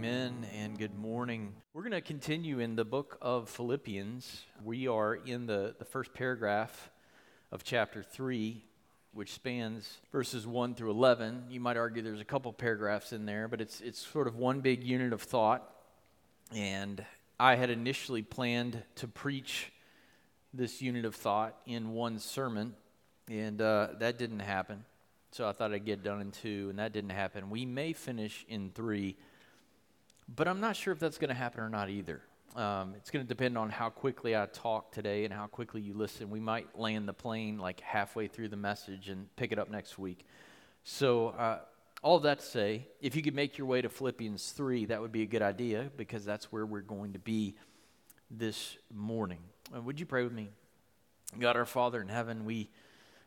Amen and good morning. We're going to continue in the book of Philippians. We are in the, the first paragraph of chapter 3, which spans verses 1 through 11. You might argue there's a couple paragraphs in there, but it's, it's sort of one big unit of thought. And I had initially planned to preach this unit of thought in one sermon, and uh, that didn't happen. So I thought I'd get done in two, and that didn't happen. We may finish in three but I'm not sure if that's going to happen or not either. Um, it's going to depend on how quickly I talk today and how quickly you listen. We might land the plane like halfway through the message and pick it up next week. So, uh, all that to say, if you could make your way to Philippians 3, that would be a good idea because that's where we're going to be this morning. Uh, would you pray with me? God, our Father in heaven, we.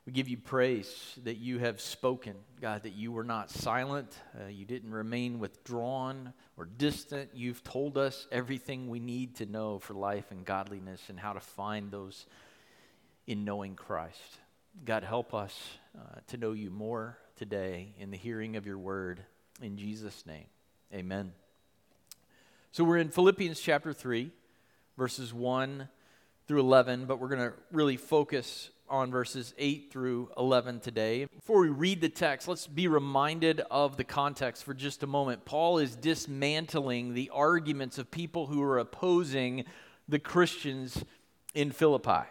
We give you praise that you have spoken, God, that you were not silent. Uh, you didn't remain withdrawn or distant. You've told us everything we need to know for life and godliness and how to find those in knowing Christ. God, help us uh, to know you more today in the hearing of your word. In Jesus' name, amen. So we're in Philippians chapter 3, verses 1 through 11, but we're going to really focus on verses 8 through 11 today. Before we read the text, let's be reminded of the context for just a moment. Paul is dismantling the arguments of people who are opposing the Christians in Philippi.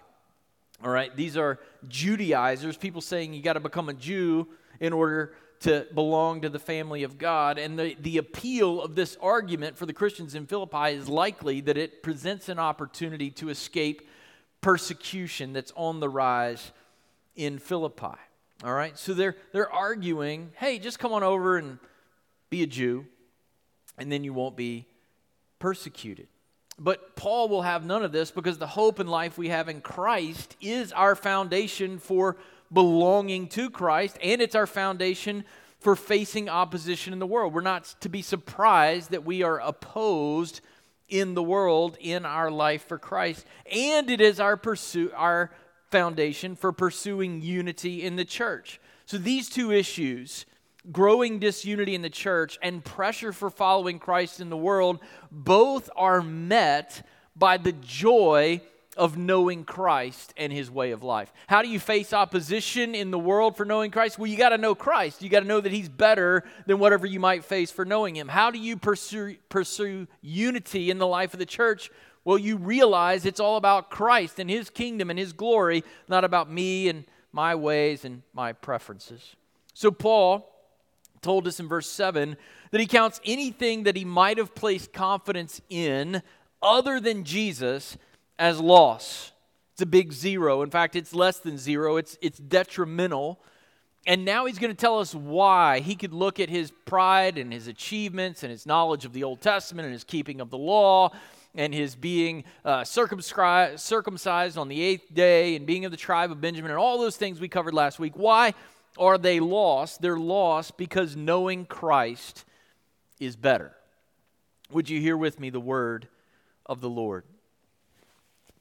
All right, these are Judaizers, people saying you got to become a Jew in order to belong to the family of God. And the, the appeal of this argument for the Christians in Philippi is likely that it presents an opportunity to escape persecution that's on the rise in Philippi. All right? So they're, they're arguing hey, just come on over and be a Jew, and then you won't be persecuted. But Paul will have none of this because the hope and life we have in Christ is our foundation for belonging to Christ, and it's our foundation for facing opposition in the world. We're not to be surprised that we are opposed in the world in our life for Christ, and it is our pursuit, our foundation for pursuing unity in the church. So these two issues, growing disunity in the church and pressure for following Christ in the world, both are met by the joy of knowing Christ and his way of life. How do you face opposition in the world for knowing Christ? Well, you got to know Christ. You got to know that he's better than whatever you might face for knowing him. How do you pursue pursue unity in the life of the church? Well, you realize it's all about Christ and his kingdom and his glory, not about me and my ways and my preferences. So Paul told us in verse 7 that he counts anything that he might have placed confidence in other than Jesus as loss. It's a big zero. In fact, it's less than zero, it's, it's detrimental. And now he's going to tell us why. He could look at his pride and his achievements and his knowledge of the Old Testament and his keeping of the law and his being uh, circumcised on the eighth day and being of the tribe of Benjamin and all those things we covered last week. Why are they lost? They're lost because knowing Christ is better. Would you hear with me the word of the Lord?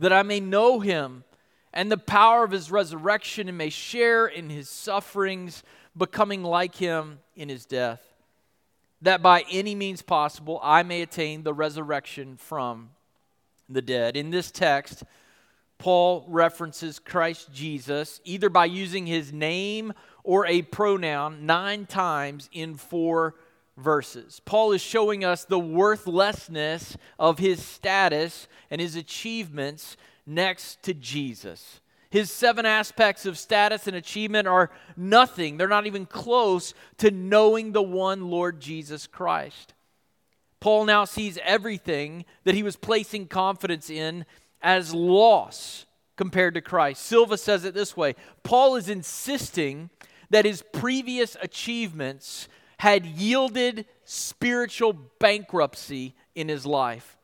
that I may know him and the power of his resurrection and may share in his sufferings, becoming like him in his death, that by any means possible I may attain the resurrection from the dead. In this text, Paul references Christ Jesus either by using his name or a pronoun nine times in four verses. Paul is showing us the worthlessness of his status and his achievements next to Jesus. His seven aspects of status and achievement are nothing. They're not even close to knowing the one Lord Jesus Christ. Paul now sees everything that he was placing confidence in as loss compared to Christ. Silva says it this way Paul is insisting that his previous achievements had yielded spiritual bankruptcy in his life.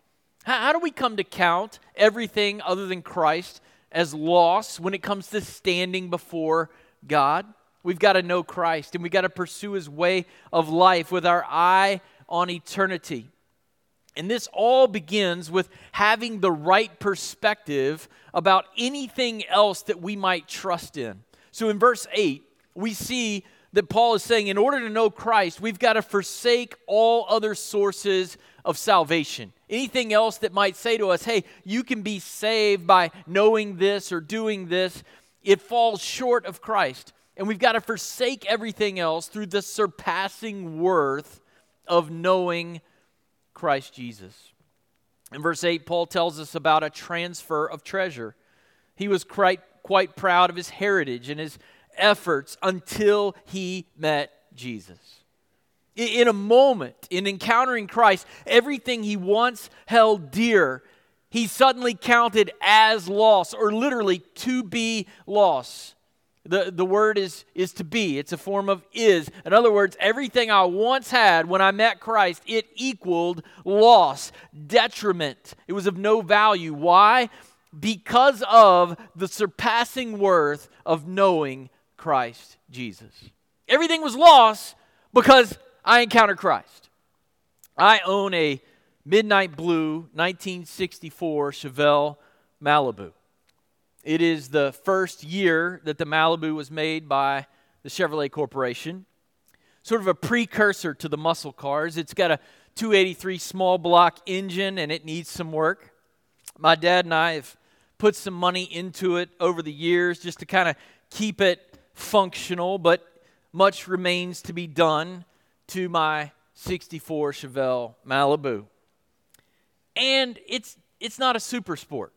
How, how do we come to count everything other than Christ as loss when it comes to standing before God? We've got to know Christ and we've got to pursue his way of life with our eye on eternity. And this all begins with having the right perspective about anything else that we might trust in. So in verse 8, we see that Paul is saying in order to know Christ, we've got to forsake all other sources of salvation. Anything else that might say to us, hey, you can be saved by knowing this or doing this, it falls short of Christ. And we've got to forsake everything else through the surpassing worth of knowing Christ Jesus. In verse 8, Paul tells us about a transfer of treasure. He was quite, quite proud of his heritage and his efforts until he met Jesus. In a moment, in encountering Christ, everything he once held dear, he suddenly counted as loss, or literally to be loss. The, the word is, is to be, it's a form of is. In other words, everything I once had when I met Christ, it equaled loss, detriment. It was of no value. Why? Because of the surpassing worth of knowing Christ Jesus. Everything was lost because I encountered Christ. I own a midnight blue 1964 Chevelle Malibu. It is the first year that the Malibu was made by the Chevrolet Corporation. Sort of a precursor to the muscle cars. It's got a 283 small block engine and it needs some work. My dad and I have put some money into it over the years just to kind of keep it functional, but much remains to be done to my 64 Chevelle Malibu. And it's it's not a super sport.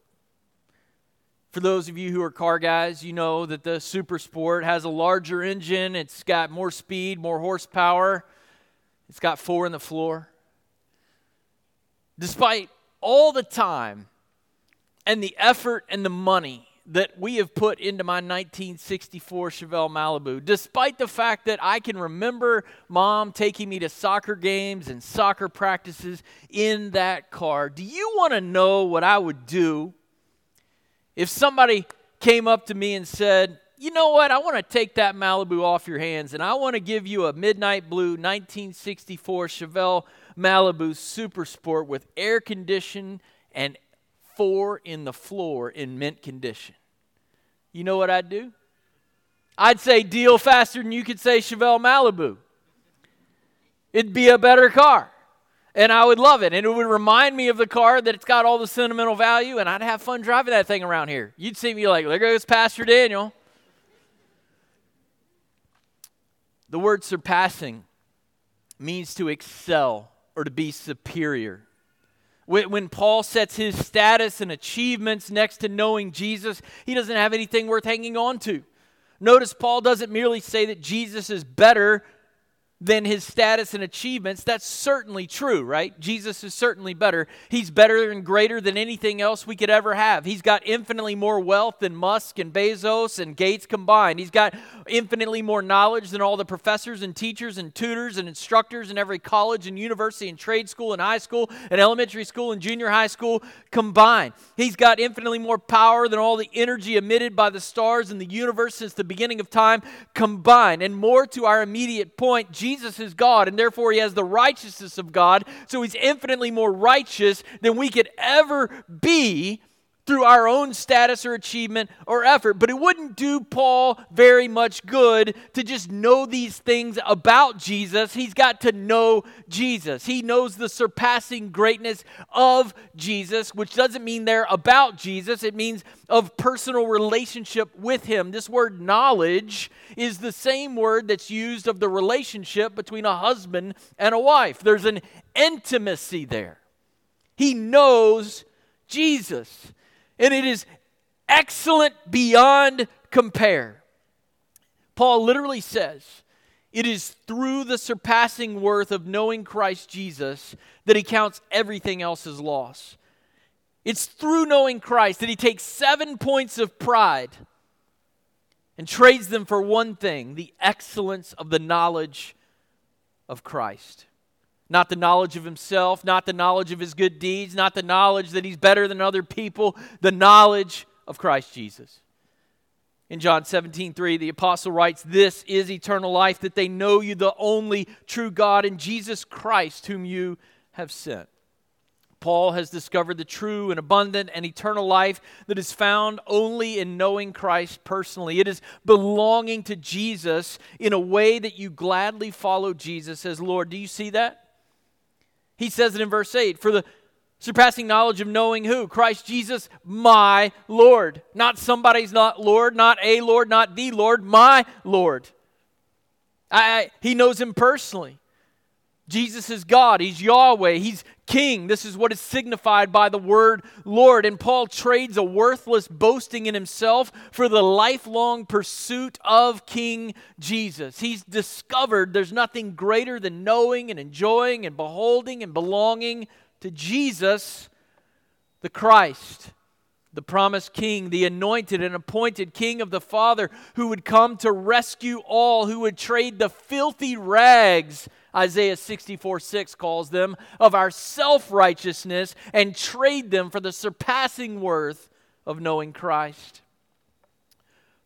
For those of you who are car guys, you know that the Super Sport has a larger engine, it's got more speed, more horsepower, it's got four in the floor. Despite all the time and the effort and the money that we have put into my 1964 Chevelle Malibu, despite the fact that I can remember mom taking me to soccer games and soccer practices in that car. Do you want to know what I would do if somebody came up to me and said, you know what? I want to take that Malibu off your hands and I want to give you a midnight blue 1964 Chevelle Malibu Super Sport with air conditioning and four in the floor in mint condition you know what I'd do? I'd say deal faster than you could say Chevelle Malibu. It'd be a better car. And I would love it. And it would remind me of the car that it's got all the sentimental value, and I'd have fun driving that thing around here. You'd see me like, there goes Pastor Daniel. The word surpassing means to excel or to be superior. When Paul sets his status and achievements next to knowing Jesus, he doesn't have anything worth hanging on to. Notice Paul doesn't merely say that Jesus is better than his status and achievements, that's certainly true, right? Jesus is certainly better. He's better and greater than anything else we could ever have. He's got infinitely more wealth than Musk and Bezos and Gates combined. He's got infinitely more knowledge than all the professors and teachers and tutors and instructors in every college and university and trade school and high school and elementary school and junior high school combined. He's got infinitely more power than all the energy emitted by the stars in the universe since the beginning of time combined. And more to our immediate point, Jesus Jesus is God, and therefore he has the righteousness of God. So he's infinitely more righteous than we could ever be through our own status or achievement or effort. But it wouldn't do Paul very much good to just know these things about Jesus. He's got to know Jesus. He knows the surpassing greatness of Jesus, which doesn't mean they're about Jesus, it means of personal relationship with Him. This word knowledge is the same word that's used of the relationship between a husband and a wife. There's an intimacy there. He knows Jesus, and it is excellent beyond compare. Paul literally says, it is through the surpassing worth of knowing Christ Jesus that he counts everything else as loss. It's through knowing Christ that he takes seven points of pride and trades them for one thing the excellence of the knowledge of Christ. Not the knowledge of himself, not the knowledge of his good deeds, not the knowledge that he's better than other people, the knowledge of Christ Jesus. In John 17, 3, the apostle writes, This is eternal life, that they know you, the only true God, and Jesus Christ, whom you have sent. Paul has discovered the true and abundant and eternal life that is found only in knowing Christ personally. It is belonging to Jesus in a way that you gladly follow Jesus as Lord. Do you see that? He says it in verse 8 For the surpassing knowledge of knowing who? Christ Jesus, my Lord. Not somebody's not Lord, not a Lord, not the Lord, my Lord. I, he knows him personally. Jesus is God. He's Yahweh. He's King. This is what is signified by the word Lord. And Paul trades a worthless boasting in himself for the lifelong pursuit of King Jesus. He's discovered there's nothing greater than knowing and enjoying and beholding and belonging to Jesus, the Christ the promised king, the anointed and appointed king of the Father, who would come to rescue all, who would trade the filthy rags Isaiah 64 6 calls them, of our self righteousness and trade them for the surpassing worth of knowing Christ.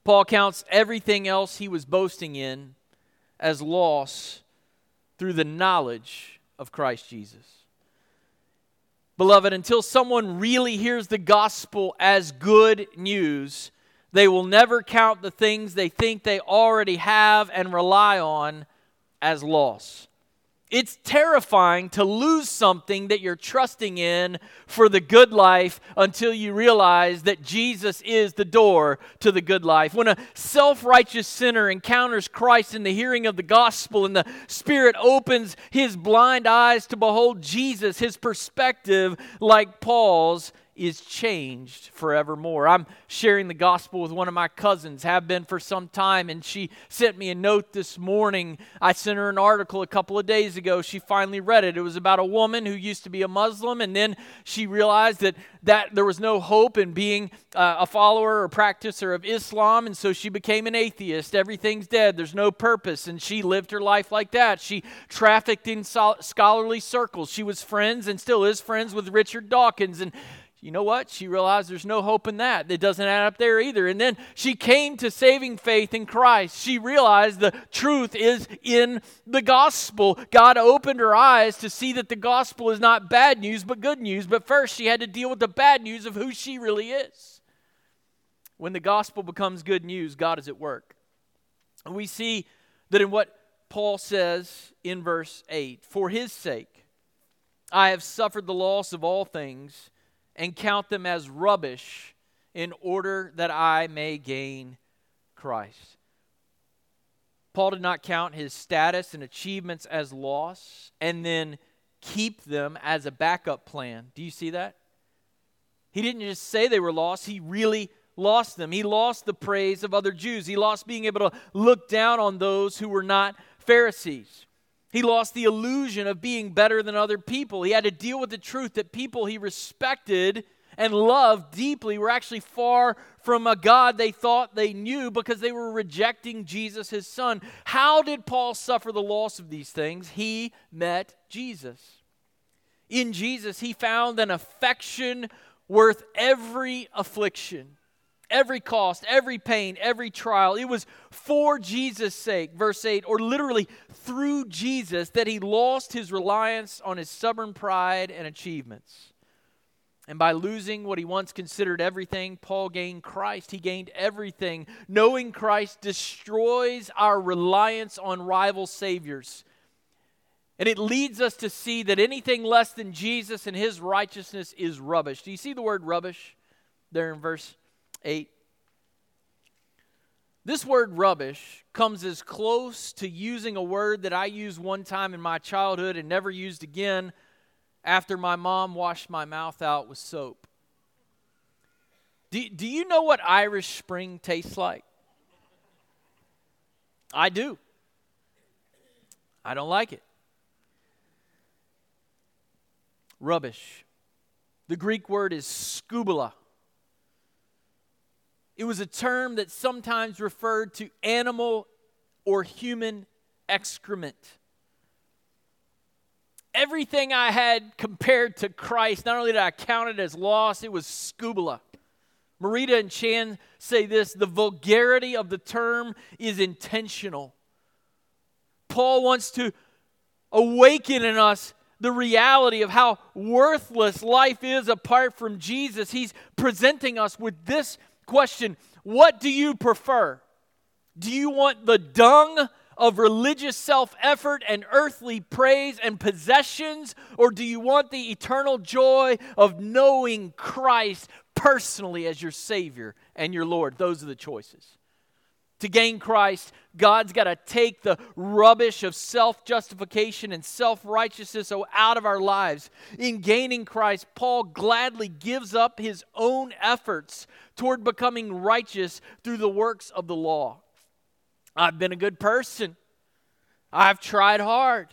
Paul counts everything else he was boasting in as loss through the knowledge of Christ Jesus. Beloved, until someone really hears the gospel as good news, they will never count the things they think they already have and rely on as loss. It's terrifying to lose something that you're trusting in for the good life until you realize that Jesus is the door to the good life. When a self righteous sinner encounters Christ in the hearing of the gospel and the Spirit opens his blind eyes to behold Jesus, his perspective, like Paul's, is changed forevermore. I'm sharing the gospel with one of my cousins, have been for some time, and she sent me a note this morning. I sent her an article a couple of days ago. She finally read it. It was about a woman who used to be a Muslim, and then she realized that, that there was no hope in being uh, a follower or practicer of Islam, and so she became an atheist. Everything's dead, there's no purpose, and she lived her life like that. She trafficked in scholarly circles. She was friends and still is friends with Richard Dawkins, and you know what? She realized there's no hope in that. It doesn't add up there either. And then she came to saving faith in Christ. She realized the truth is in the gospel. God opened her eyes to see that the gospel is not bad news, but good news. But first, she had to deal with the bad news of who she really is. When the gospel becomes good news, God is at work. And we see that in what Paul says in verse 8 For his sake, I have suffered the loss of all things and count them as rubbish in order that I may gain Christ. Paul did not count his status and achievements as loss and then keep them as a backup plan. Do you see that? He didn't just say they were lost, he really lost them. He lost the praise of other Jews, he lost being able to look down on those who were not Pharisees. He lost the illusion of being better than other people. He had to deal with the truth that people he respected and loved deeply were actually far from a God they thought they knew because they were rejecting Jesus, his son. How did Paul suffer the loss of these things? He met Jesus. In Jesus, he found an affection worth every affliction every cost, every pain, every trial. It was for Jesus' sake, verse 8, or literally through Jesus, that he lost his reliance on his stubborn pride and achievements. And by losing what he once considered everything, Paul gained Christ. He gained everything. Knowing Christ destroys our reliance on rival saviors. And it leads us to see that anything less than Jesus and his righteousness is rubbish. Do you see the word rubbish there in verse 8? This word rubbish comes as close to using a word that I used one time in my childhood and never used again after my mom washed my mouth out with soap. Do, do you know what Irish Spring tastes like? I do. I don't like it. Rubbish. The Greek word is skubala. It was a term that sometimes referred to animal or human excrement everything I had compared to Christ, not only did I count it as loss, it was skubala. Merida and Chan say this the vulgarity of the term is intentional. Paul wants to awaken in us the reality of how worthless life is apart from Jesus. He's presenting us with this question What do you prefer? Do you want the dung of religious self effort and earthly praise and possessions? Or do you want the eternal joy of knowing Christ personally as your Savior and your Lord? Those are the choices. To gain Christ, God's got to take the rubbish of self justification and self righteousness out of our lives. In gaining Christ, Paul gladly gives up his own efforts toward becoming righteous through the works of the law. I've been a good person. I've tried hard.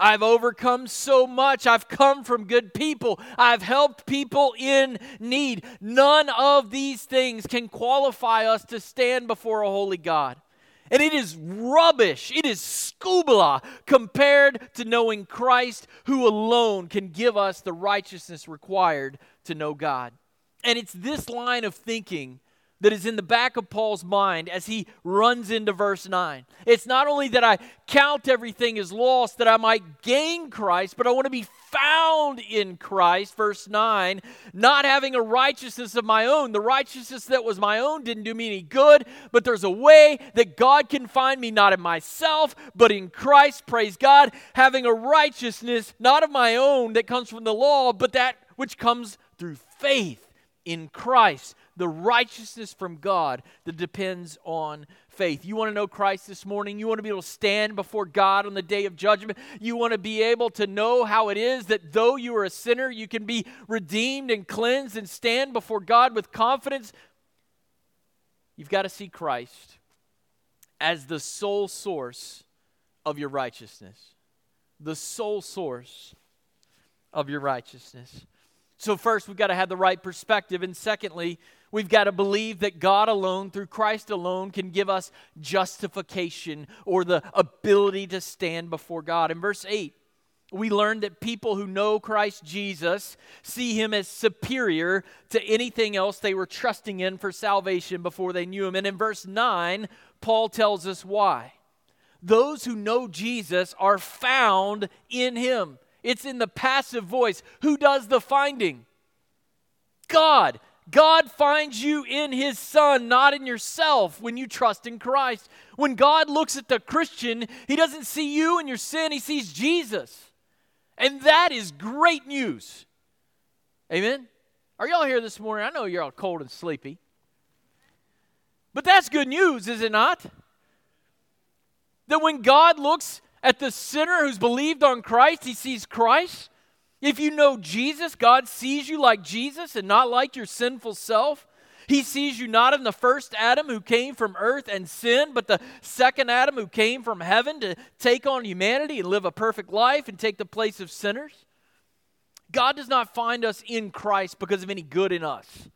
I've overcome so much. I've come from good people. I've helped people in need. None of these things can qualify us to stand before a holy God. And it is rubbish. It is skubala compared to knowing Christ, who alone can give us the righteousness required to know God. And it's this line of thinking that is in the back of Paul's mind as he runs into verse 9. It's not only that I count everything as lost that I might gain Christ, but I want to be found in Christ, verse 9, not having a righteousness of my own. The righteousness that was my own didn't do me any good, but there's a way that God can find me not in myself, but in Christ, praise God, having a righteousness not of my own that comes from the law, but that which comes through faith in Christ the righteousness from God that depends on faith. You want to know Christ this morning? You want to be able to stand before God on the day of judgment? You want to be able to know how it is that though you are a sinner, you can be redeemed and cleansed and stand before God with confidence? You've got to see Christ as the sole source of your righteousness. The sole source of your righteousness. So, first, we've got to have the right perspective. And secondly, We've got to believe that God alone, through Christ alone, can give us justification or the ability to stand before God. In verse 8, we learn that people who know Christ Jesus see him as superior to anything else they were trusting in for salvation before they knew him. And in verse 9, Paul tells us why. Those who know Jesus are found in him. It's in the passive voice. Who does the finding? God. God finds you in His Son, not in yourself, when you trust in Christ. When God looks at the Christian, He doesn't see you and your sin, He sees Jesus. And that is great news. Amen? Are y'all here this morning? I know you're all cold and sleepy. But that's good news, is it not? That when God looks at the sinner who's believed on Christ, He sees Christ. If you know Jesus, God sees you like Jesus and not like your sinful self. He sees you not in the first Adam who came from earth and sin, but the second Adam who came from heaven to take on humanity and live a perfect life and take the place of sinners. God does not find us in Christ because of any good in us.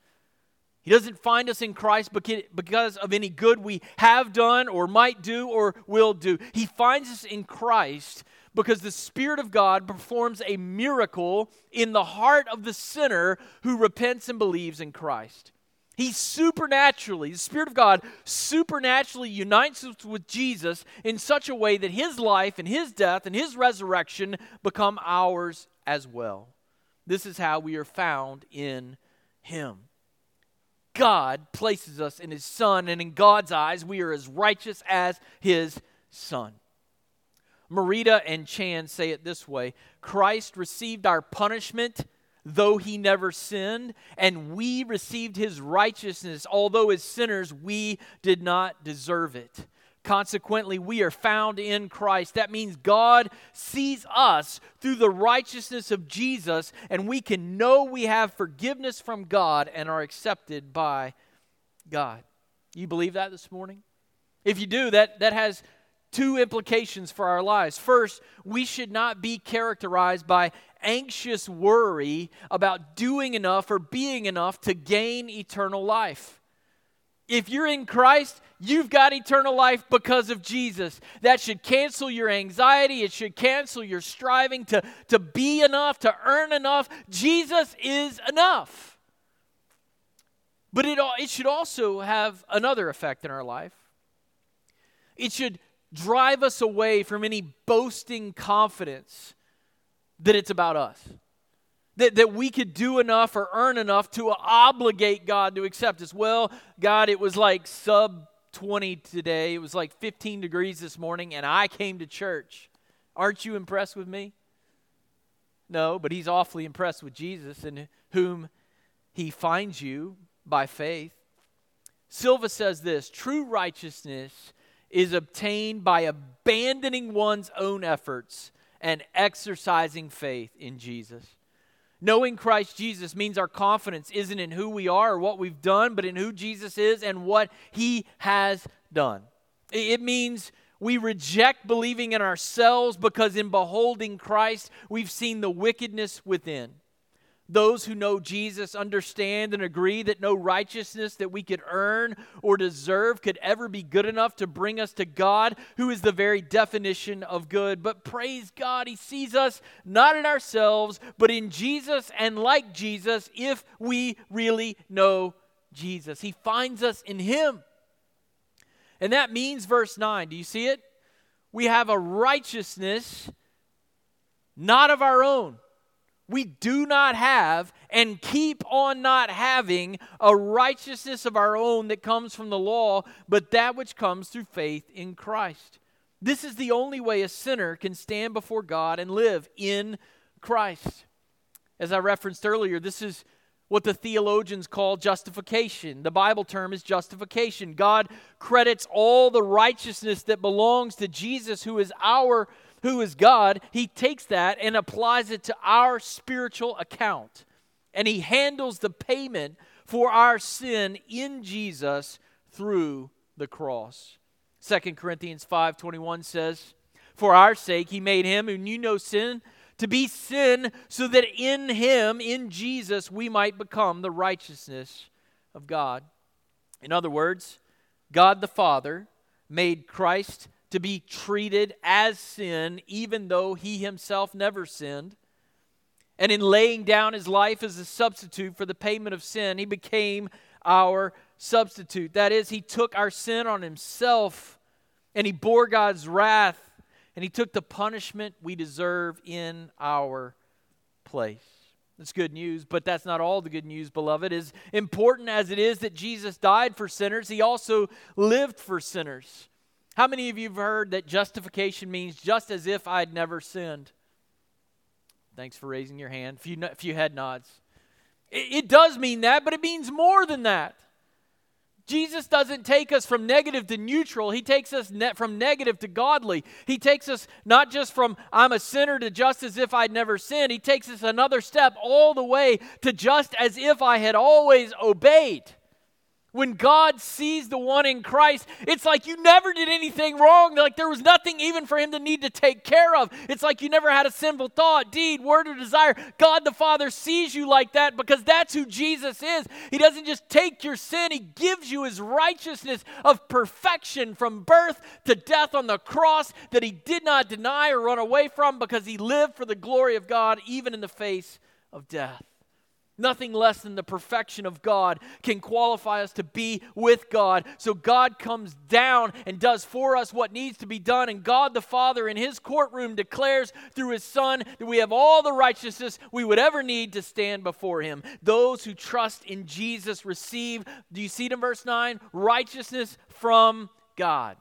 He doesn't find us in Christ because of any good we have done or might do or will do. He finds us in Christ because the Spirit of God performs a miracle in the heart of the sinner who repents and believes in Christ. He supernaturally, the Spirit of God supernaturally unites with Jesus in such a way that his life and his death and his resurrection become ours as well. This is how we are found in Him. God places us in His Son, and in God's eyes, we are as righteous as His Son. Merida and Chan say it this way Christ received our punishment, though he never sinned, and we received his righteousness, although as sinners we did not deserve it. Consequently, we are found in Christ. That means God sees us through the righteousness of Jesus, and we can know we have forgiveness from God and are accepted by God. You believe that this morning? If you do, that, that has two implications for our lives. First, we should not be characterized by anxious worry about doing enough or being enough to gain eternal life. If you're in Christ, you've got eternal life because of Jesus. That should cancel your anxiety. It should cancel your striving to, to be enough, to earn enough. Jesus is enough. But it, it should also have another effect in our life. It should drive us away from any boasting confidence that it's about us that, that we could do enough or earn enough to obligate God to accept us. Well, God, it was like sub 20 today. It was like 15 degrees this morning, and I came to church. Aren't you impressed with me? No, but he's awfully impressed with Jesus in whom he finds you by faith. Silva says this true righteousness is obtained by abandoning one's own efforts and exercising faith in Jesus. Knowing Christ Jesus means our confidence isn't in who we are or what we've done, but in who Jesus is and what he has done. It means we reject believing in ourselves because in beholding Christ, we've seen the wickedness within. Those who know Jesus understand and agree that no righteousness that we could earn or deserve could ever be good enough to bring us to God, who is the very definition of good. But praise God, He sees us not in ourselves, but in Jesus and like Jesus if we really know Jesus. He finds us in Him. And that means, verse 9, do you see it? We have a righteousness not of our own we do not have and keep on not having a righteousness of our own that comes from the law, but that which comes through faith in Christ. This is the only way a sinner can stand before God and live in Christ. As I referenced earlier, this is what the theologians call justification. The Bible term is justification. God credits all the righteousness that belongs to Jesus, who is our who is God, he takes that and applies it to our spiritual account. And he handles the payment for our sin in Jesus through the cross. 2 Corinthians 5:21 says, "For our sake he made him who knew no sin to be sin so that in him in Jesus we might become the righteousness of God." In other words, God the Father made Christ to be treated as sin, even though he himself never sinned. And in laying down his life as a substitute for the payment of sin, he became our substitute. That is, he took our sin on himself and he bore God's wrath and he took the punishment we deserve in our place. That's good news, but that's not all the good news, beloved. As important as it is that Jesus died for sinners, he also lived for sinners. How many of you have heard that justification means just as if I'd never sinned? Thanks for raising your hand. A few, few head nods. It, it does mean that, but it means more than that. Jesus doesn't take us from negative to neutral. He takes us ne- from negative to godly. He takes us not just from I'm a sinner to just as if I'd never sinned. He takes us another step all the way to just as if I had always obeyed. When God sees the one in Christ, it's like you never did anything wrong. Like there was nothing even for him to need to take care of. It's like you never had a sinful thought, deed, word, or desire. God the Father sees you like that because that's who Jesus is. He doesn't just take your sin, He gives you His righteousness of perfection from birth to death on the cross that He did not deny or run away from because He lived for the glory of God even in the face of death. Nothing less than the perfection of God can qualify us to be with God. So God comes down and does for us what needs to be done. And God the Father in his courtroom declares through his Son that we have all the righteousness we would ever need to stand before him. Those who trust in Jesus receive, do you see it in verse 9? Righteousness from God.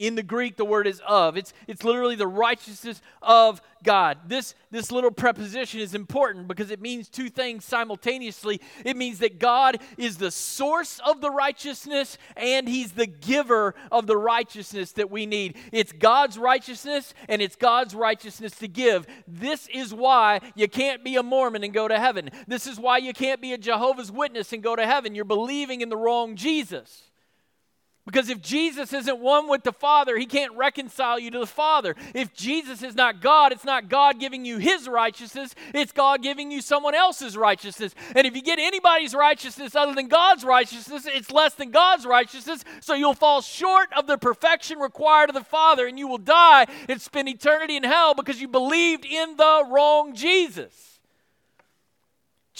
In the Greek, the word is of. It's, it's literally the righteousness of God. This, this little preposition is important because it means two things simultaneously. It means that God is the source of the righteousness and He's the giver of the righteousness that we need. It's God's righteousness and it's God's righteousness to give. This is why you can't be a Mormon and go to heaven. This is why you can't be a Jehovah's Witness and go to heaven. You're believing in the wrong Jesus. Because if Jesus isn't one with the Father, he can't reconcile you to the Father. If Jesus is not God, it's not God giving you his righteousness, it's God giving you someone else's righteousness. And if you get anybody's righteousness other than God's righteousness, it's less than God's righteousness, so you'll fall short of the perfection required of the Father and you will die and spend eternity in hell because you believed in the wrong Jesus.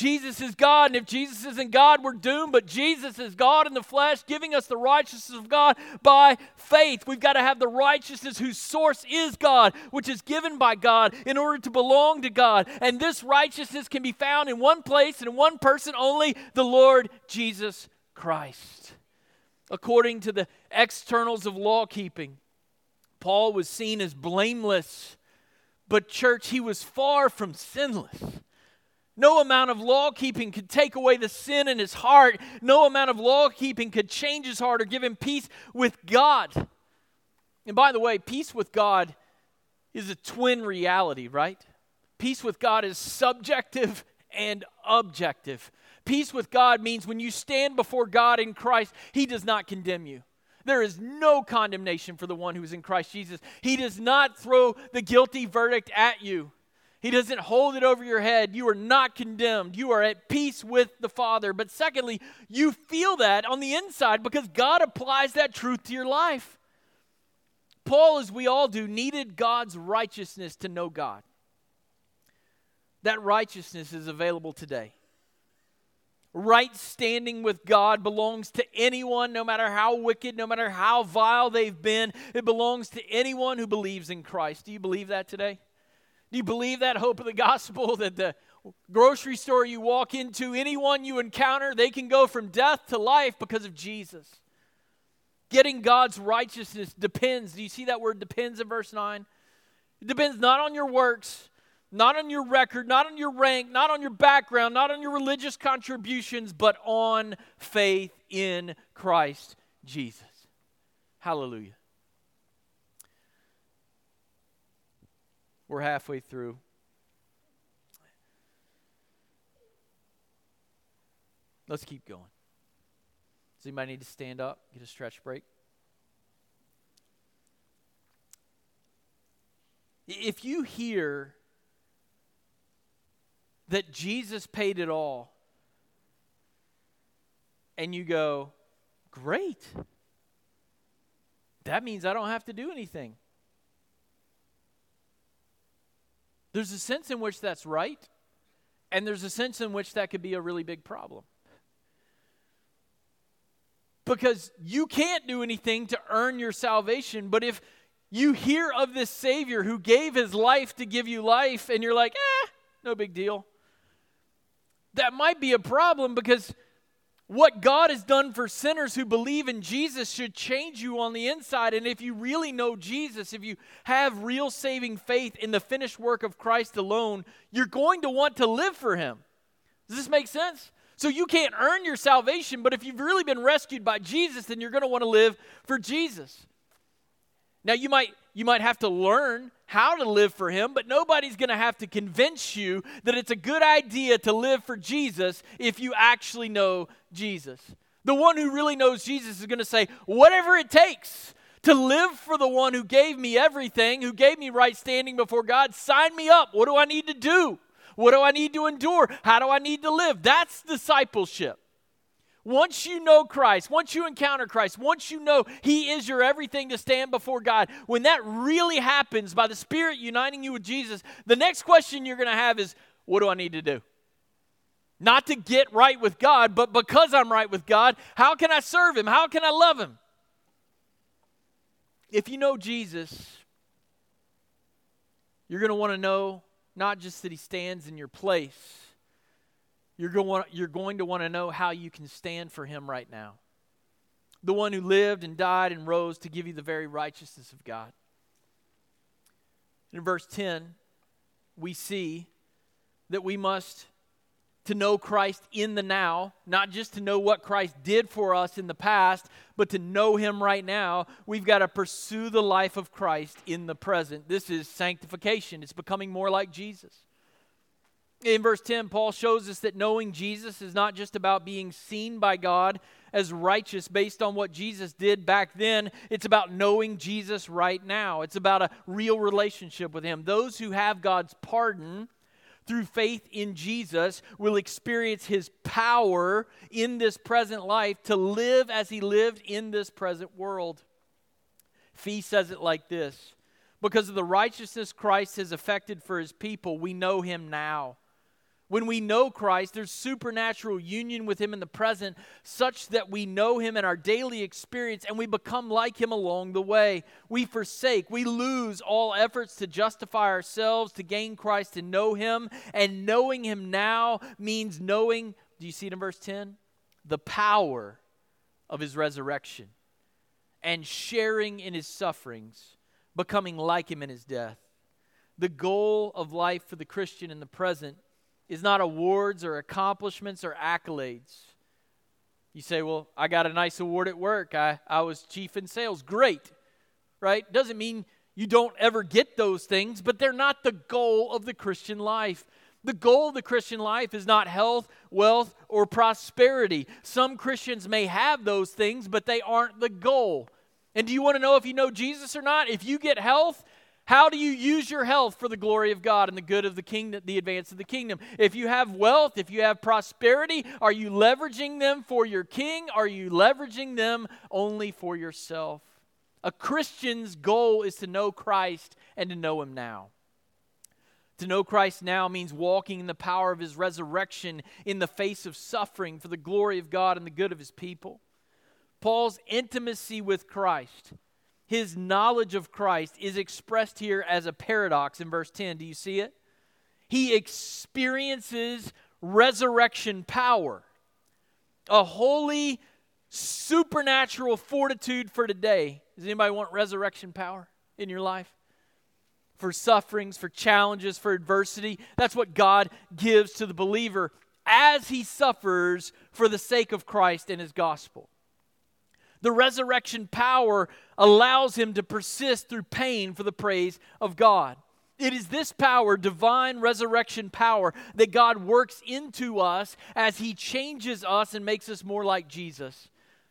Jesus is God, and if Jesus isn't God, we're doomed. But Jesus is God in the flesh, giving us the righteousness of God by faith. We've got to have the righteousness whose source is God, which is given by God in order to belong to God. And this righteousness can be found in one place and one person only the Lord Jesus Christ. According to the externals of law keeping, Paul was seen as blameless, but, church, he was far from sinless. No amount of law keeping could take away the sin in his heart. No amount of law keeping could change his heart or give him peace with God. And by the way, peace with God is a twin reality, right? Peace with God is subjective and objective. Peace with God means when you stand before God in Christ, He does not condemn you. There is no condemnation for the one who is in Christ Jesus. He does not throw the guilty verdict at you. He doesn't hold it over your head. You are not condemned. You are at peace with the Father. But secondly, you feel that on the inside because God applies that truth to your life. Paul, as we all do, needed God's righteousness to know God. That righteousness is available today. Right standing with God belongs to anyone, no matter how wicked, no matter how vile they've been. It belongs to anyone who believes in Christ. Do you believe that today? Do you believe that hope of the gospel that the grocery store you walk into, anyone you encounter, they can go from death to life because of Jesus? Getting God's righteousness depends. Do you see that word depends in verse 9? It depends not on your works, not on your record, not on your rank, not on your background, not on your religious contributions, but on faith in Christ Jesus. Hallelujah. We're halfway through. Let's keep going. Does anybody need to stand up, get a stretch break? If you hear that Jesus paid it all, and you go, Great. That means I don't have to do anything. There's a sense in which that's right, and there's a sense in which that could be a really big problem. Because you can't do anything to earn your salvation, but if you hear of this Savior who gave his life to give you life, and you're like, eh, no big deal, that might be a problem because what God has done for sinners who believe in Jesus should change you on the inside. And if you really know Jesus, if you have real saving faith in the finished work of Christ alone, you're going to want to live for Him. Does this make sense? So you can't earn your salvation, but if you've really been rescued by Jesus, then you're going to want to live for Jesus. Now you might you might have to learn how to live for him, but nobody's going to have to convince you that it's a good idea to live for Jesus if you actually know Jesus. The one who really knows Jesus is going to say, whatever it takes to live for the one who gave me everything, who gave me right standing before God, sign me up. What do I need to do? What do I need to endure? How do I need to live? That's discipleship. Once you know Christ, once you encounter Christ, once you know He is your everything to stand before God, when that really happens by the Spirit uniting you with Jesus, the next question you're going to have is, What do I need to do? Not to get right with God, but because I'm right with God, how can I serve Him? How can I love Him? If you know Jesus, you're going to want to know not just that He stands in your place, you're going, you're going to want to know how you can stand for Him right now. The one who lived and died and rose to give you the very righteousness of God. In verse 10, we see that we must to know Christ in the now, not just to know what Christ did for us in the past, but to know Him right now, we've got to pursue the life of Christ in the present. This is sanctification, it's becoming more like Jesus. In verse 10, Paul shows us that knowing Jesus is not just about being seen by God as righteous based on what Jesus did back then. It's about knowing Jesus right now. It's about a real relationship with Him. Those who have God's pardon through faith in Jesus will experience His power in this present life to live as He lived in this present world. Fee says it like this Because of the righteousness Christ has effected for His people, we know Him now. When we know Christ, there's supernatural union with Him in the present, such that we know Him in our daily experience and we become like Him along the way. We forsake, we lose all efforts to justify ourselves, to gain Christ, to know Him. And knowing Him now means knowing, do you see it in verse 10? The power of His resurrection and sharing in His sufferings, becoming like Him in His death. The goal of life for the Christian in the present is not awards or accomplishments or accolades. You say, Well, I got a nice award at work. I, I was chief in sales. Great, right? Doesn't mean you don't ever get those things, but they're not the goal of the Christian life. The goal of the Christian life is not health, wealth, or prosperity. Some Christians may have those things, but they aren't the goal. And do you want to know if you know Jesus or not? If you get health, how do you use your health for the glory of God and the good of the kingdom, the advance of the kingdom? If you have wealth, if you have prosperity, are you leveraging them for your king? Are you leveraging them only for yourself? A Christian's goal is to know Christ and to know him now. To know Christ now means walking in the power of his resurrection in the face of suffering for the glory of God and the good of his people. Paul's intimacy with Christ his knowledge of Christ is expressed here as a paradox in verse 10. Do you see it? He experiences resurrection power, a holy, supernatural fortitude for today. Does anybody want resurrection power in your life? For sufferings, for challenges, for adversity. That's what God gives to the believer as he suffers for the sake of Christ and his gospel. The resurrection power allows him to persist through pain for the praise of God. It is this power, divine resurrection power, that God works into us as he changes us and makes us more like Jesus.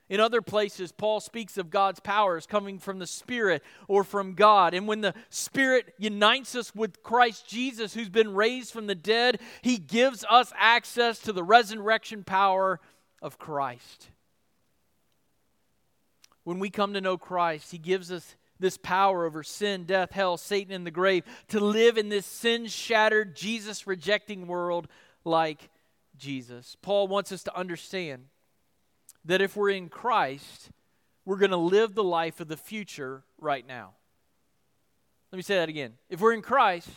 In other places, Paul speaks of God's powers coming from the Spirit or from God. And when the Spirit unites us with Christ Jesus, who's been raised from the dead, he gives us access to the resurrection power of Christ when we come to know Christ, He gives us this power over sin, death, hell, Satan, and the grave to live in this sin shattered, Jesus rejecting world like Jesus. Paul wants us to understand that if we're in Christ, we're going to live the life of the future right now. Let me say that again. If we're in Christ,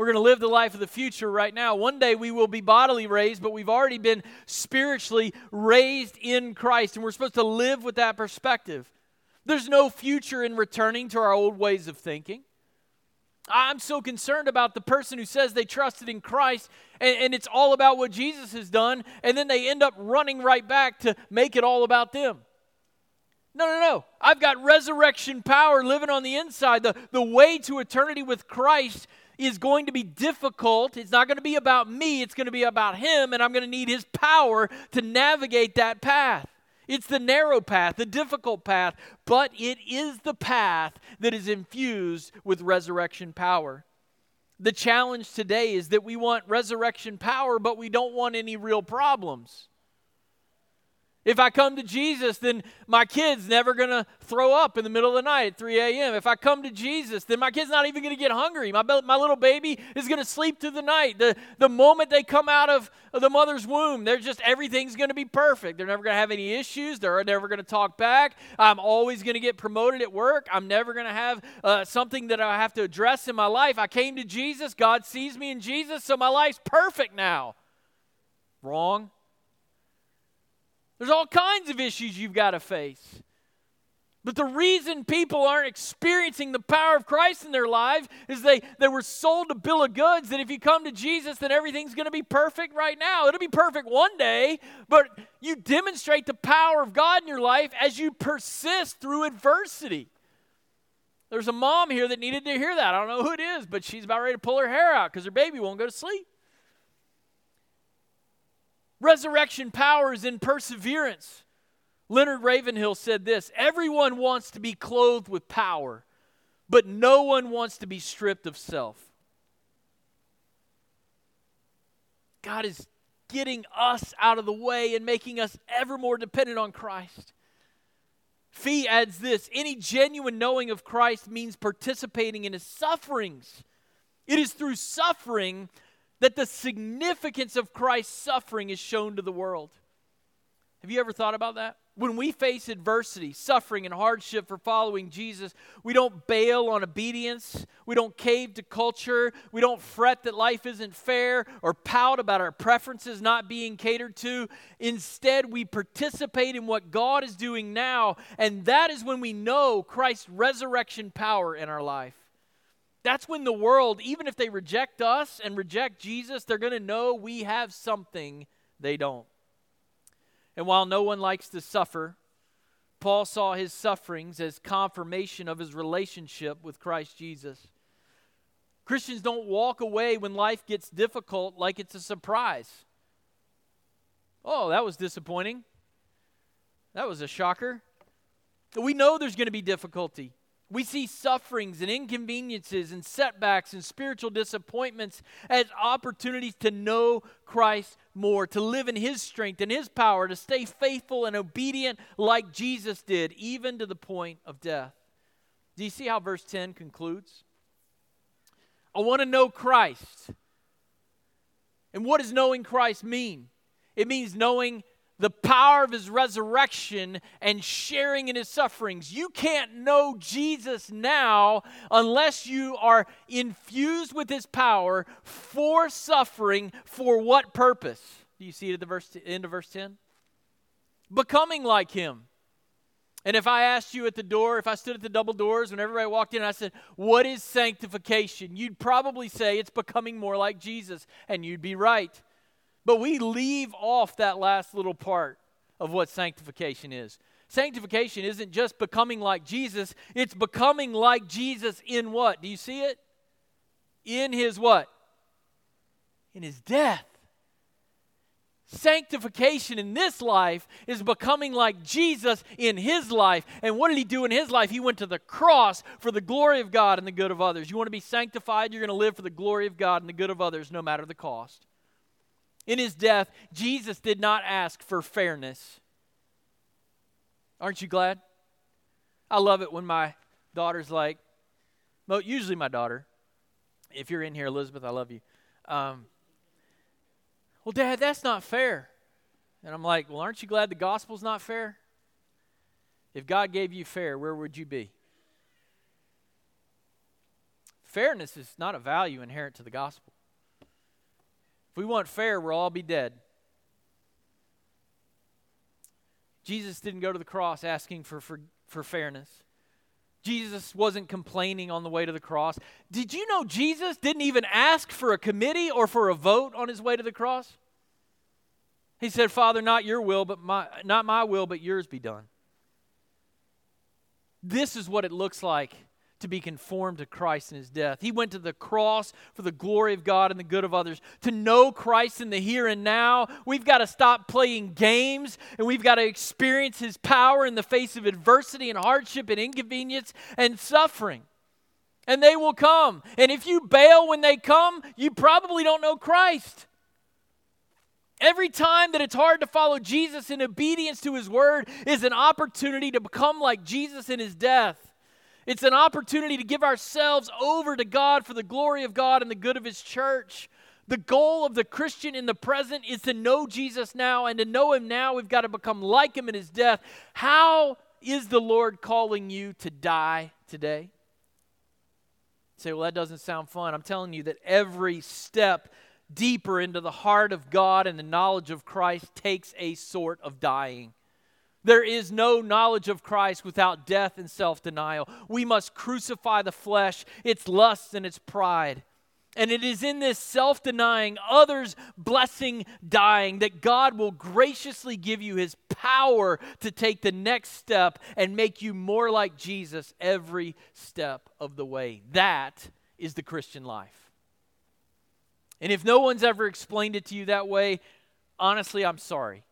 we're going to live the life of the future right now. One day we will be bodily raised, but we've already been spiritually raised in Christ, and we're supposed to live with that perspective. There's no future in returning to our old ways of thinking. I'm so concerned about the person who says they trusted in Christ and, and, it's all about what Jesus has done, and then they end up running right back to make it all about them. No, no, no. I've got resurrection power living on the inside. The, the way to eternity with Christ is going to be difficult. It's not going to be about me, it's going to be about Him, and I'm going to need His power to navigate that path. It's the narrow path, the difficult path, but it is the path that is infused with resurrection power. The challenge today is that we want resurrection power, but we don't want any real problems. If I come to Jesus, then my kid's never going to throw up in the middle of the night at 3 a.m. If I come to Jesus, then my kid's not even going to get hungry. My, my little baby is going to sleep through the night. The, the moment they come out of, the mother's womb, they're just, everything's going to be perfect. They're never going to have any issues. They're never going to talk back. I'm always going to get promoted at work. I'm never going to have uh, something that I have to address in my life. I came to Jesus. God sees me in Jesus, so my life's perfect now. Wrong. There's all kinds of issues you've got to face. But the reason people aren't experiencing the power of Christ in their life is they, they were sold a bill of goods that if you come to Jesus, then everything's going to be perfect right now. It'll be perfect one day, but you demonstrate the power of God in your life as you persist through adversity. There's a mom here that needed to hear that. I don't know who it is, but she's about ready to pull her hair out because her baby won't go to sleep. Resurrection power is in perseverance. Leonard Ravenhill said this Everyone wants to be clothed with power, but no one wants to be stripped of self. God is getting us out of the way and making us ever more dependent on Christ. Fee adds this any genuine knowing of Christ means participating in his sufferings. It is through suffering that the significance of Christ's suffering is shown to the world. Have you ever thought about that? When we face adversity, suffering, and hardship for following Jesus, we don't bail on obedience. We don't cave to culture. We don't fret that life isn't fair or pout about our preferences not being catered to. Instead, we participate in what God is doing now, and that is when we know Christ's resurrection power in our life. That's when the world, even if they reject us and reject Jesus, they're going to know we have something they don't. And while no one likes to suffer, Paul saw his sufferings as confirmation of his relationship with Christ Jesus. Christians don't walk away when life gets difficult like it's a surprise. Oh, that was disappointing. That was a shocker. We know there's going to be difficulty. We see sufferings and inconveniences and setbacks and spiritual disappointments as opportunities to know Christ more, to live in His strength and His power, to stay faithful and obedient like Jesus did, even to the point of death. Do you see how verse 10 concludes? I want to know Christ. And what does knowing Christ mean? It means knowing the power of his resurrection and sharing in his sufferings. You can't know Jesus now unless you are infused with his power for suffering. For what purpose? Do you see it at the verse, end of verse 10? Becoming like him. And if I asked you at the door, if I stood at the double doors when everybody walked in I said, What is sanctification? You'd probably say it's becoming more like Jesus, and you'd be right. But we leave off that last little part of what sanctification is. Sanctification isn't just becoming like Jesus, it's becoming like Jesus in what? Do you see it? In his what? In his death. Sanctification in this life is becoming like Jesus in his life. And what did he do in his life? He went to the cross for the glory of God and the good of others. You want to be sanctified? You're going to live for the glory of God and the good of others, no matter the cost. In his death, Jesus did not ask for fairness. Aren't you glad? I love it when my daughter's like, well, usually my daughter, if you're in here, Elizabeth, I love you. Um, well, Dad, that's not fair. And I'm like, well, aren't you glad the gospel's not fair? If God gave you fair, where would you be? Fairness is not a value inherent to the gospel. If we want fair, we'll all be dead. Jesus didn't go to the cross asking for, for, for fairness. Jesus wasn't complaining on the way to the cross. Did you know Jesus didn't even ask for a committee or for a vote on his way to the cross? He said, "Father, not your will, but my not my will, but yours be done." This is what it looks like to be conformed to Christ in his death. He went to the cross for the glory of God and the good of others. To know Christ in the here and now, we've got to stop playing games and we've got to experience his power in the face of adversity and hardship and inconvenience and suffering. And they will come. And if you bail when they come, you probably don't know Christ. Every time that it's hard to follow Jesus in obedience to his word is an opportunity to become like Jesus in his death. It's an opportunity to give ourselves over to God for the glory of God and the good of his church. The goal of the Christian in the present is to know Jesus now, and to know him now, we've got to become like him in his death. How is the Lord calling you to die today? You say, well, that doesn't sound fun. I'm telling you that every step deeper into the heart of God and the knowledge of Christ takes a sort of dying. There is no knowledge of Christ without death and self denial. We must crucify the flesh, its lusts, and its pride. And it is in this self denying, others blessing, dying that God will graciously give you his power to take the next step and make you more like Jesus every step of the way. That is the Christian life. And if no one's ever explained it to you that way, honestly, I'm sorry.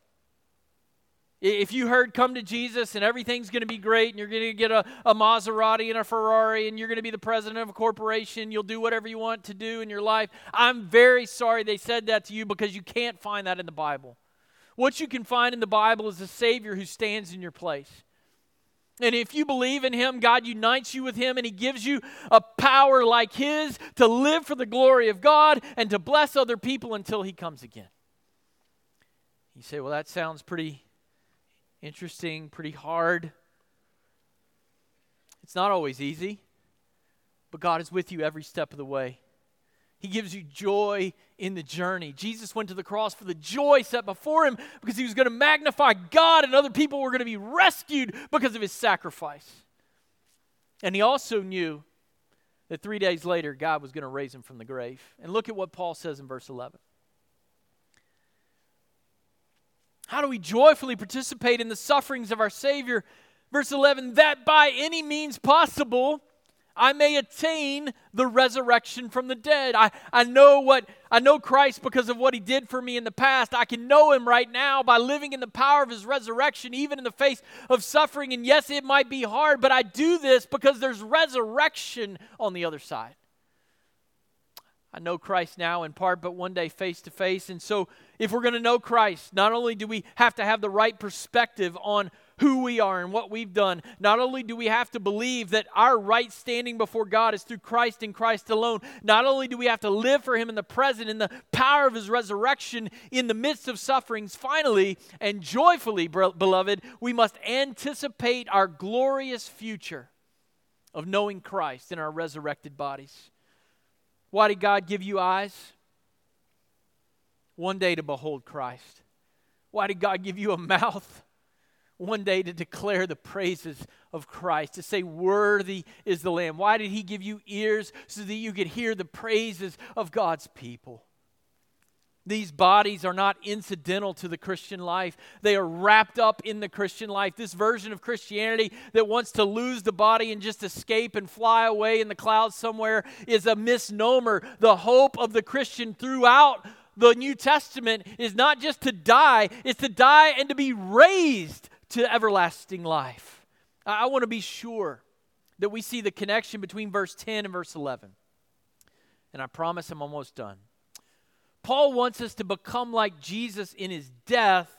If you heard come to Jesus and everything's going to be great and you're going to get a, a Maserati and a Ferrari and you're going to be the president of a corporation, you'll do whatever you want to do in your life, I'm very sorry they said that to you because you can't find that in the Bible. What you can find in the Bible is a Savior who stands in your place. And if you believe in Him, God unites you with Him and He gives you a power like His to live for the glory of God and to bless other people until He comes again. You say, well, that sounds pretty interesting, pretty hard. It's not always easy, but God is with you every step of the way. He gives you joy in the journey. Jesus went to the cross for the joy set before him because he was going to magnify God and other people were going to be rescued because of his sacrifice. And he also knew that three days later, God was going to raise him from the grave. And look at what Paul says in verse 11. How do we joyfully participate in the sufferings of our Savior? Verse 11, that by any means possible, I may attain the resurrection from the dead. I, I know what I know Christ because of what he did for me in the past. I can know him right now by living in the power of his resurrection, even in the face of suffering. And yes, it might be hard, but I do this because there's resurrection on the other side. I know Christ now in part, but one day face to face. And so, if we're going to know Christ, not only do we have to have the right perspective on who we are and what we've done. Not only do we have to believe that our right standing before God is through Christ and Christ alone, not only do we have to live for Him in the present, in the power of His resurrection, in the midst of sufferings, finally and joyfully, beloved, we must anticipate our glorious future of knowing Christ in our resurrected bodies. Why did God give you eyes? One day to behold Christ. Why did God give you a mouth? one day to declare the praises of Christ, to say, Worthy is the Lamb. Why did He give you ears so that you could hear the praises of God's people? These bodies are not incidental to the Christian life. They are wrapped up in the Christian life. This version of Christianity that wants to lose the body and just escape and fly away in the clouds somewhere is a misnomer. The hope of the Christian throughout the New Testament is not just to die, it's to die and to be raised to everlasting life. I, I want to be sure that we see the connection between verse 10 and verse 11. And I promise I'm almost done. Paul wants us to become like Jesus in his death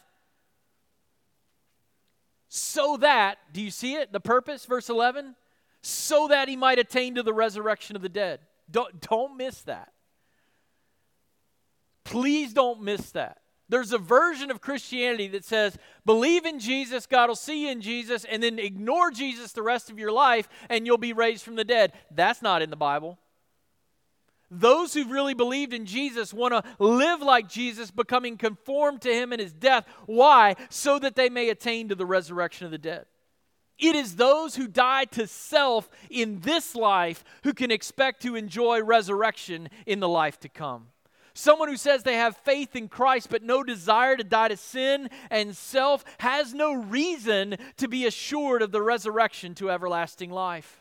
so that, do you see it? The purpose, verse 11? So that he might attain to the resurrection of the dead. Don't, don't miss that. Please don't miss that. There's a version of Christianity that says, believe in Jesus, God will see you in Jesus, and then ignore Jesus the rest of your life, and you'll be raised from the dead. That's not in the Bible. Those who've really believed in Jesus want to live like Jesus, becoming conformed to him in his death. Why? So that they may attain to the resurrection of the dead. It is those who die to self in this life who can expect to enjoy resurrection in the life to come. Someone who says they have faith in Christ but no desire to die to sin and self has no reason to be assured of the resurrection to everlasting life.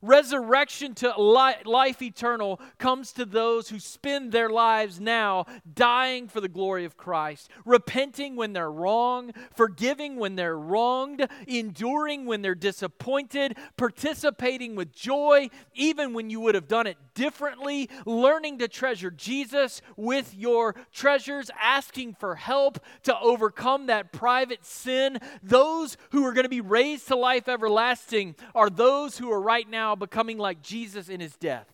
Resurrection to li- life eternal comes to those who spend their lives now dying for the glory of Christ, repenting when they're wrong, forgiving when they're wronged, enduring when they're disappointed, participating with joy even when you would have done it differently, learning to treasure Jesus with your treasures, asking for help to overcome that private sin. Those who are going to be raised to life everlasting are those who are right now becoming like Jesus in his death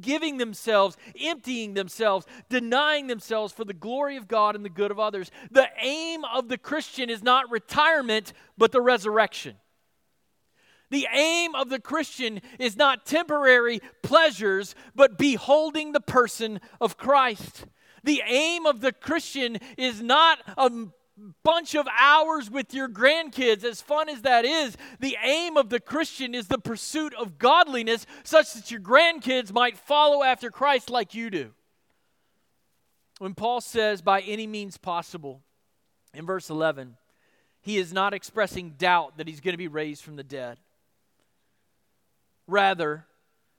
giving themselves, emptying themselves, denying themselves for the glory of God and the good of others. The aim of the Christian is not retirement, but the resurrection. The aim of the Christian is not temporary pleasures, but beholding the person of Christ. The aim of the Christian is not a bunch of hours with your grandkids, as fun as that is. The aim of the Christian is the pursuit of godliness, such that your grandkids might follow after Christ like you do. When Paul says, by any means possible, in verse 11, he is not expressing doubt that he's going to be raised from the dead. Rather,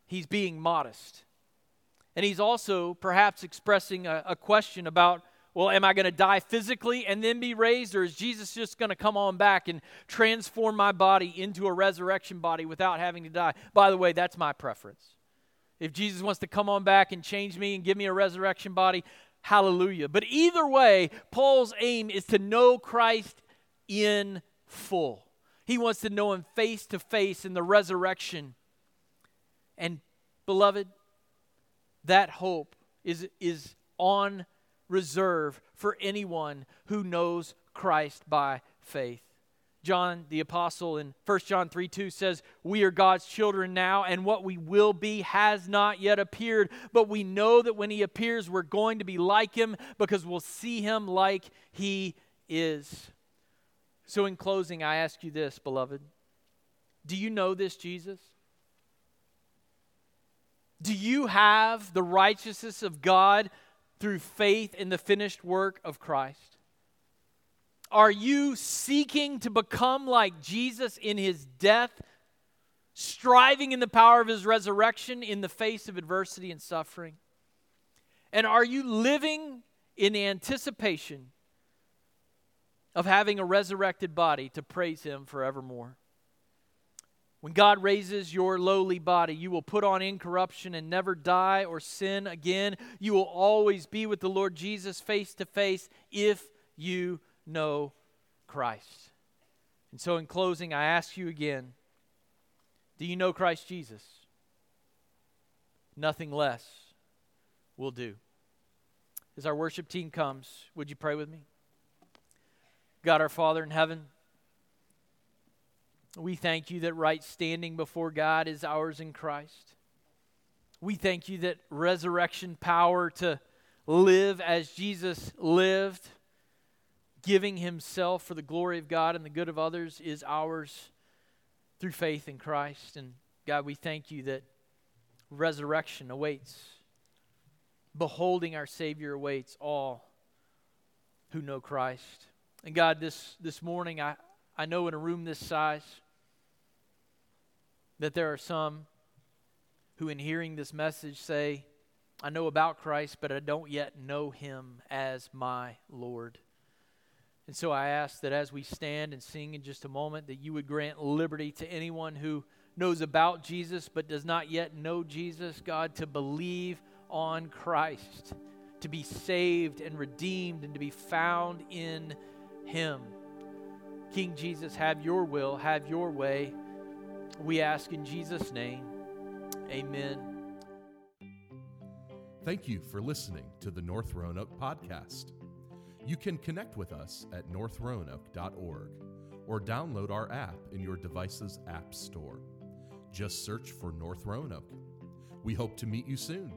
he's being modest. And he's also perhaps expressing a, a question about well, am I going to die physically and then be raised, or is Jesus just going to come on back and transform my body into a resurrection body without having to die? By the way, that's my preference. If Jesus wants to come on back and change me and give me a resurrection body, hallelujah. But either way, Paul's aim is to know Christ in full. He wants to know him face to face in the resurrection and beloved, that hope is, is on reserve for anyone who knows Christ by faith. John the apostle in 1 John 3 2 says, We are God's children now, and what we will be has not yet appeared. But we know that when he appears, we're going to be like him because we'll see him like he is. So, in closing, I ask you this, beloved Do you know this Jesus? Do you have the righteousness of God through faith in the finished work of Christ? Are you seeking to become like Jesus in his death, striving in the power of his resurrection in the face of adversity and suffering? And are you living in anticipation of having a resurrected body to praise him forevermore? When God raises your lowly body, you will put on incorruption and never die or sin again. You will always be with the Lord Jesus face to face if you know Christ. And so, in closing, I ask you again do you know Christ Jesus? Nothing less will do. As our worship team comes, would you pray with me? God, our Father in heaven, we thank you that right standing before God is ours in Christ. We thank you that resurrection power to live as Jesus lived, giving himself for the glory of God and the good of others, is ours through faith in Christ. And God, we thank you that resurrection awaits. Beholding our Savior awaits all who know Christ. And God, this, this morning, I, I know in a room this size, that there are some who, in hearing this message, say, I know about Christ, but I don't yet know him as my Lord. And so I ask that as we stand and sing in just a moment, that you would grant liberty to anyone who knows about Jesus but does not yet know Jesus, God, to believe on Christ, to be saved and redeemed and to be found in him. King Jesus, have your will, have your way. We ask in Jesus' name. Amen. Thank you for listening to the North Roanoke podcast. You can connect with us at northroanoke.org or download our app in your device's app store. Just search for North Roanoke. We hope to meet you soon.